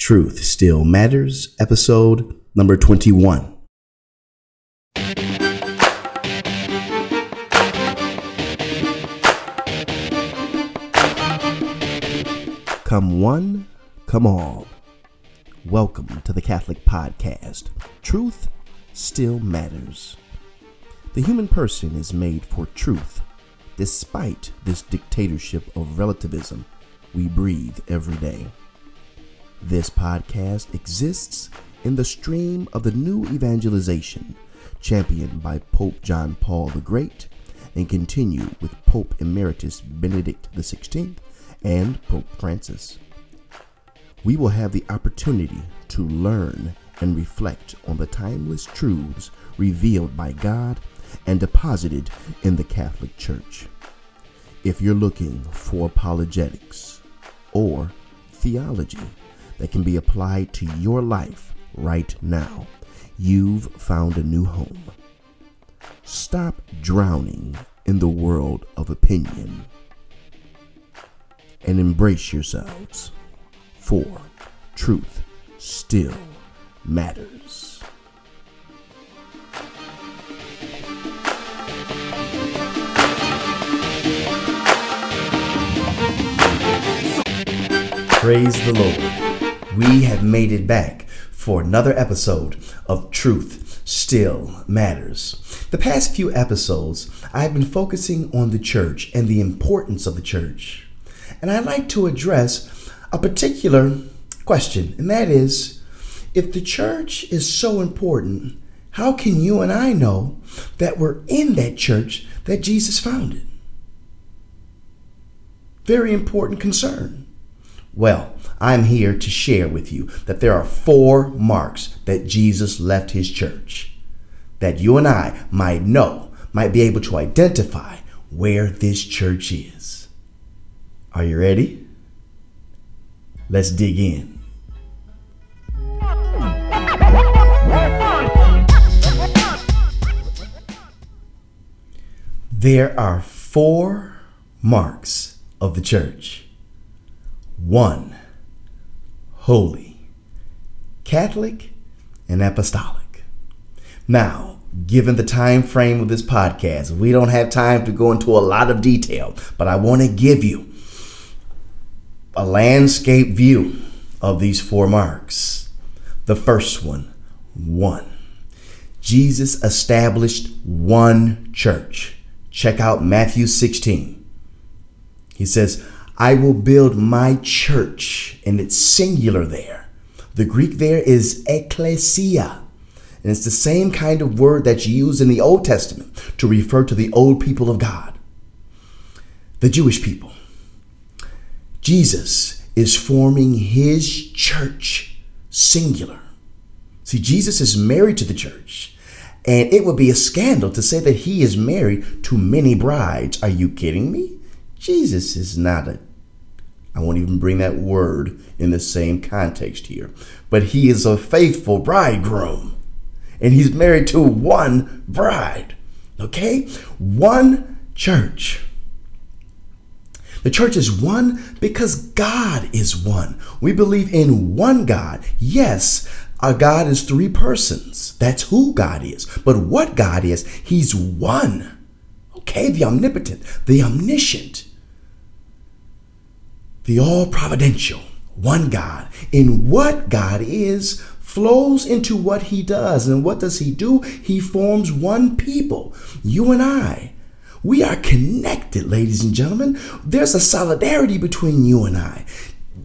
Truth Still Matters, episode number 21. Come one, come all. Welcome to the Catholic Podcast. Truth Still Matters. The human person is made for truth, despite this dictatorship of relativism we breathe every day. This podcast exists in the stream of the new evangelization championed by Pope John Paul the Great and continue with Pope Emeritus Benedict XVI and Pope Francis. We will have the opportunity to learn and reflect on the timeless truths revealed by God and deposited in the Catholic Church. If you're looking for apologetics or theology, that can be applied to your life right now, you've found a new home. Stop drowning in the world of opinion and embrace yourselves, for truth still matters. Praise the Lord we have made it back for another episode of Truth Still Matters. The past few episodes, I've been focusing on the church and the importance of the church. And I'd like to address a particular question, and that is if the church is so important, how can you and I know that we're in that church that Jesus founded? Very important concern. Well, I'm here to share with you that there are four marks that Jesus left his church that you and I might know, might be able to identify where this church is. Are you ready? Let's dig in. There are four marks of the church. One, holy, Catholic, and apostolic. Now, given the time frame of this podcast, we don't have time to go into a lot of detail, but I want to give you a landscape view of these four marks. The first one, one. Jesus established one church. Check out Matthew 16. He says, I will build my church, and it's singular there. The Greek there is ecclesia, and it's the same kind of word that's used in the Old Testament to refer to the old people of God, the Jewish people. Jesus is forming his church, singular. See, Jesus is married to the church, and it would be a scandal to say that he is married to many brides. Are you kidding me? Jesus is not a I won't even bring that word in the same context here. But he is a faithful bridegroom. And he's married to one bride. Okay? One church. The church is one because God is one. We believe in one God. Yes, our God is three persons. That's who God is. But what God is, He's one. Okay? The omnipotent, the omniscient the all providential, one God, in what God is, flows into what he does. And what does he do? He forms one people, you and I. We are connected, ladies and gentlemen. There's a solidarity between you and I.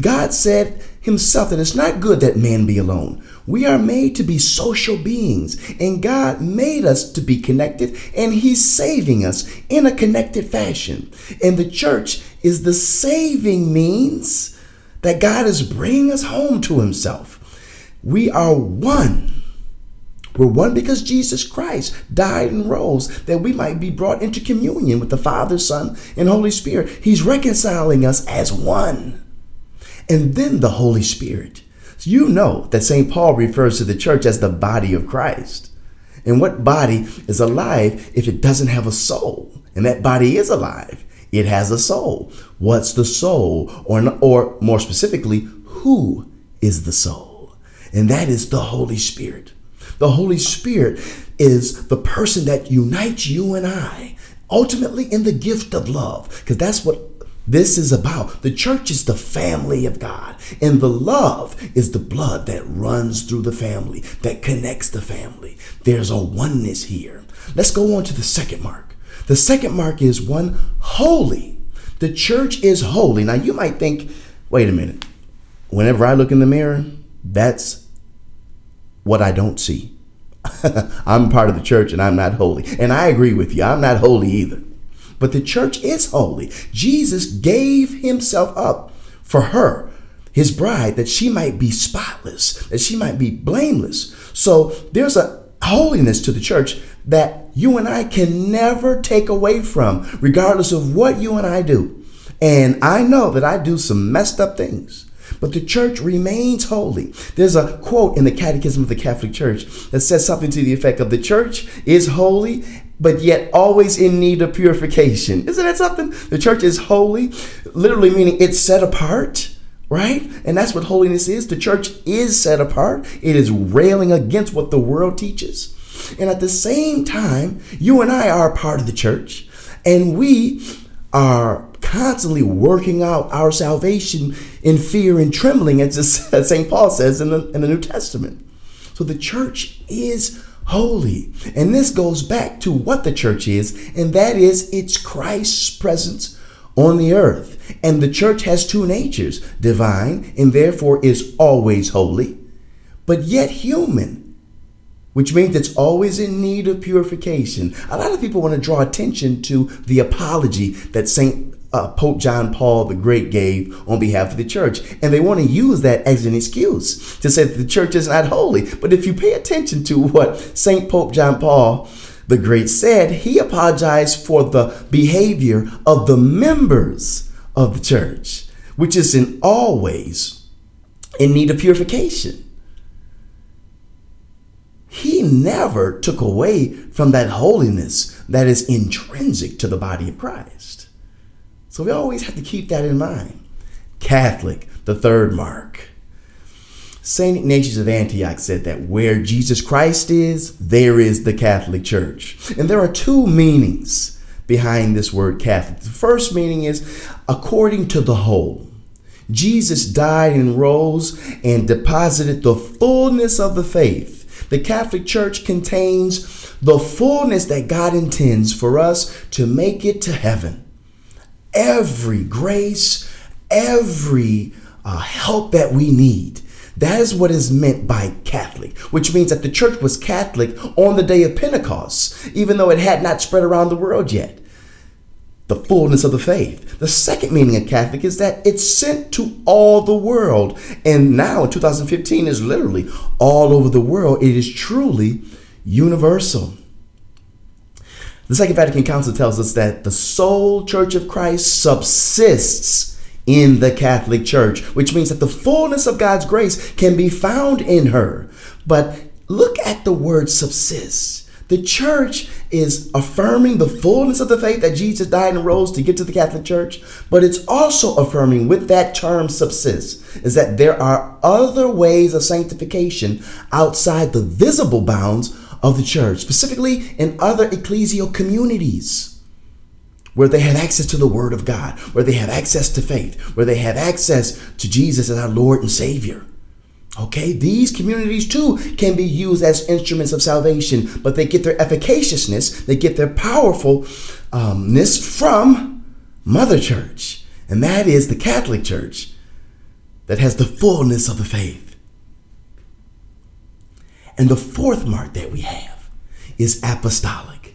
God said himself that it's not good that man be alone. We are made to be social beings, and God made us to be connected, and He's saving us in a connected fashion. And the church is the saving means that God is bringing us home to Himself. We are one. We're one because Jesus Christ died and rose that we might be brought into communion with the Father, Son, and Holy Spirit. He's reconciling us as one. And then the Holy Spirit. So you know that St. Paul refers to the church as the body of Christ. And what body is alive if it doesn't have a soul? And that body is alive. It has a soul. What's the soul? Or, or more specifically, who is the soul, and that is the Holy Spirit. The Holy Spirit is the person that unites you and I ultimately in the gift of love, because that's what this is about. The church is the family of God, and the love is the blood that runs through the family, that connects the family. There's a oneness here. Let's go on to the second mark. The second mark is one holy. The church is holy. Now, you might think, wait a minute. Whenever I look in the mirror, that's what I don't see. I'm part of the church and I'm not holy. And I agree with you, I'm not holy either. But the church is holy. Jesus gave himself up for her, his bride, that she might be spotless, that she might be blameless. So there's a holiness to the church that you and I can never take away from, regardless of what you and I do. And I know that I do some messed up things but the church remains holy. There's a quote in the Catechism of the Catholic Church that says something to the effect of the church is holy but yet always in need of purification. Isn't that something? The church is holy, literally meaning it's set apart, right? And that's what holiness is. The church is set apart, it is railing against what the world teaches. And at the same time, you and I are part of the church, and we are constantly working out our salvation in fear and trembling, as St. Paul says in the, in the New Testament. So the church is holy. And this goes back to what the church is, and that is it's Christ's presence on the earth. And the church has two natures divine, and therefore is always holy, but yet human which means it's always in need of purification. A lot of people want to draw attention to the apology that St uh, Pope John Paul the Great gave on behalf of the church. And they want to use that as an excuse to say that the church is not holy. But if you pay attention to what St. Pope John Paul the Great said, he apologized for the behavior of the members of the church, which is in all ways in need of purification. He never took away from that holiness that is intrinsic to the body of Christ. So we always have to keep that in mind. Catholic, the third mark. St. Ignatius of Antioch said that where Jesus Christ is, there is the Catholic Church. And there are two meanings behind this word Catholic. The first meaning is according to the whole. Jesus died and rose and deposited the fullness of the faith. The Catholic Church contains the fullness that God intends for us to make it to heaven every grace, every uh, help that we need. That is what is meant by Catholic, which means that the church was Catholic on the day of Pentecost, even though it had not spread around the world yet. The fullness of the faith. The second meaning of Catholic is that it's sent to all the world. And now in 2015 is literally all over the world. It is truly universal. The Second Vatican Council tells us that the sole Church of Christ subsists in the Catholic Church, which means that the fullness of God's grace can be found in her. But look at the word subsists. The church is affirming the fullness of the faith that Jesus died and rose to get to the Catholic Church, but it's also affirming with that term subsists is that there are other ways of sanctification outside the visible bounds of the church, specifically in other ecclesial communities where they have access to the Word of God, where they have access to faith, where they have access to Jesus as our Lord and Savior. Okay, these communities too can be used as instruments of salvation, but they get their efficaciousness, they get their powerfulness from Mother Church, and that is the Catholic Church that has the fullness of the faith. And the fourth mark that we have is apostolic.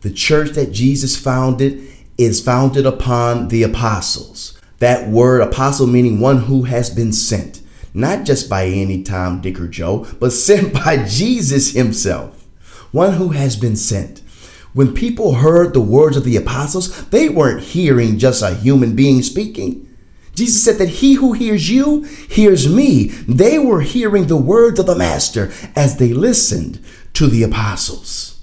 The church that Jesus founded is founded upon the apostles. That word apostle meaning one who has been sent, not just by any Tom, Dick, or Joe, but sent by Jesus himself. One who has been sent. When people heard the words of the apostles, they weren't hearing just a human being speaking. Jesus said that he who hears you hears me. They were hearing the words of the Master as they listened to the apostles.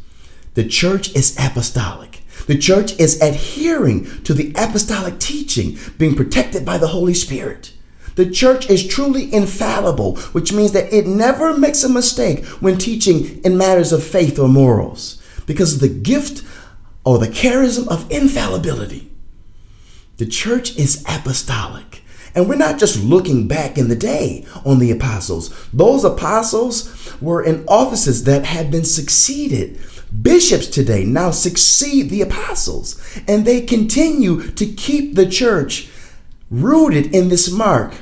The church is apostolic. The church is adhering to the apostolic teaching, being protected by the Holy Spirit. The church is truly infallible, which means that it never makes a mistake when teaching in matters of faith or morals because of the gift or the charism of infallibility. The church is apostolic. And we're not just looking back in the day on the apostles. Those apostles were in offices that had been succeeded. Bishops today now succeed the apostles, and they continue to keep the church rooted in this mark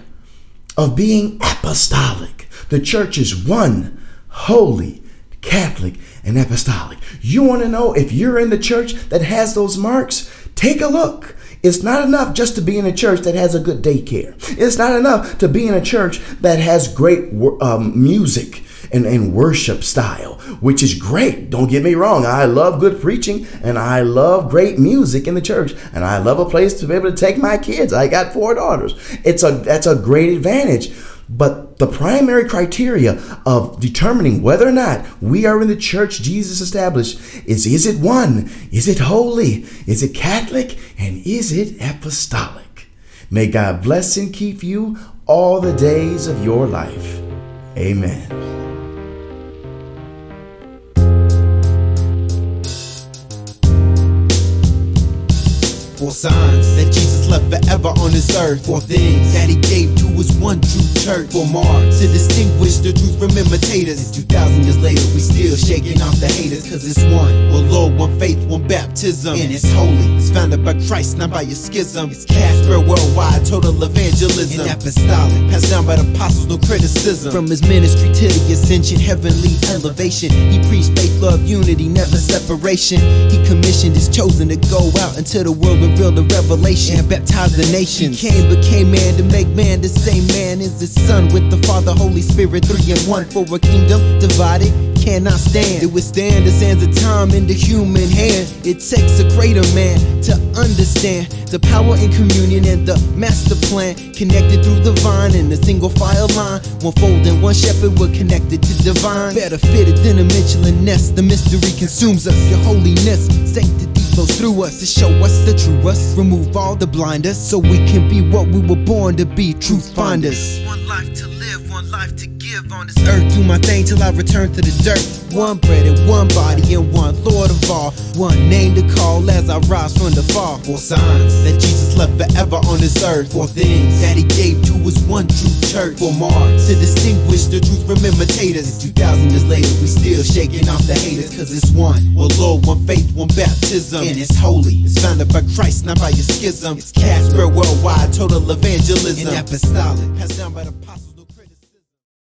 of being apostolic. The church is one, holy, Catholic, and apostolic. You want to know if you're in the church that has those marks? Take a look. It's not enough just to be in a church that has a good daycare. It's not enough to be in a church that has great um, music and, and worship style, which is great. Don't get me wrong. I love good preaching and I love great music in the church and I love a place to be able to take my kids. I got four daughters. It's a that's a great advantage. But the primary criteria of determining whether or not we are in the church Jesus established is is it one? Is it holy? Is it Catholic? And is it apostolic? May God bless and keep you all the days of your life. Amen. Four signs that Jesus left forever on this earth. Four things that he gave to his one true church. for marks to distinguish the truth from imitators. 2,000 years later, we still shaking off the haters. Cause it's one, one Lord, one faith, one baptism. And it's holy. It's founded by Christ, not by your schism. It's cast spread worldwide, total evangelism. And apostolic, passed down by the apostles, no criticism. From his ministry to the ascension, heavenly elevation. He preached faith, love, unity, never separation. He commissioned his chosen to go out into the world reveal the revelation and baptized the nations. He came, became man to make man the same man is the Son with the Father, Holy Spirit, three in one for a kingdom divided cannot stand to withstand the sands of time in the human hand. It takes a greater man to understand the power in communion and the master plan connected through the vine in a single file line. One fold and one shepherd were connected to divine. Better fitted than a Michelin nest. The mystery consumes us. Your holiness, sanctity flows through us to show us the true us. Remove all the blinders so we can be what we were born to be. Truth finders. One life to live, one life to give on this earth. Do my thing till I return to the dirt. One bread and one body and one Lord of all. One name to call as I rise from the fall. Four signs that Jesus left forever on this earth. Four things that he gave to his one true church. Four marks to distinguish the truth from imitators. 2,000 years later, we still shaking off the haters. Cause it's one. One Lord, one faith, one baptism. And it's holy. It's founded by Christ, not by your schism. It's cast worldwide, total evangelism. And apostolic, passed down by the apostles.